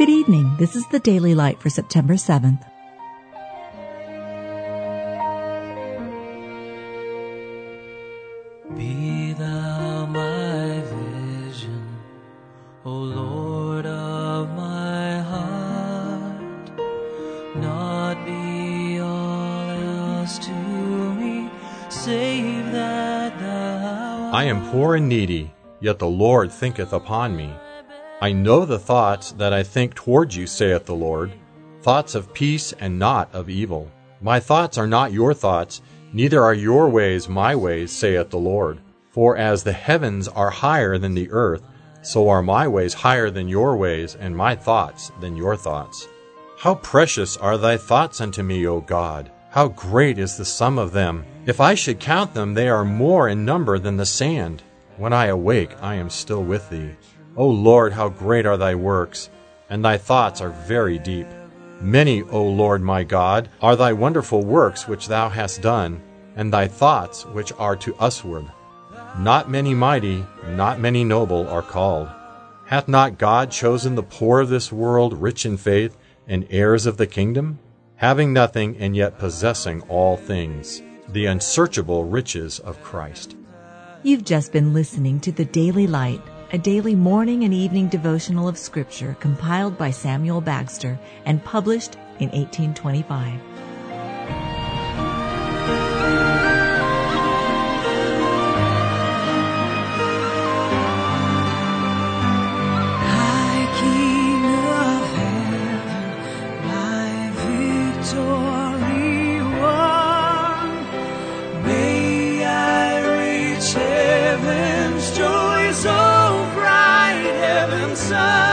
Good evening. This is the Daily Light for September 7th. Be thou my vision, O Lord of my heart, not be all else to me, save that thou I am poor and needy, yet the Lord thinketh upon me. I know the thoughts that I think toward you, saith the Lord, thoughts of peace and not of evil. My thoughts are not your thoughts, neither are your ways my ways, saith the Lord. For as the heavens are higher than the earth, so are my ways higher than your ways, and my thoughts than your thoughts. How precious are thy thoughts unto me, O God! How great is the sum of them! If I should count them, they are more in number than the sand. When I awake, I am still with thee. O Lord, how great are thy works, and thy thoughts are very deep. Many, O Lord my God, are thy wonderful works which thou hast done, and thy thoughts which are to usward. Not many mighty, not many noble are called. Hath not God chosen the poor of this world rich in faith and heirs of the kingdom? Having nothing and yet possessing all things, the unsearchable riches of Christ. You've just been listening to the Daily Light, a daily morning and evening devotional of Scripture compiled by Samuel Bagster and published in 1825. High King of heaven, my victory sun.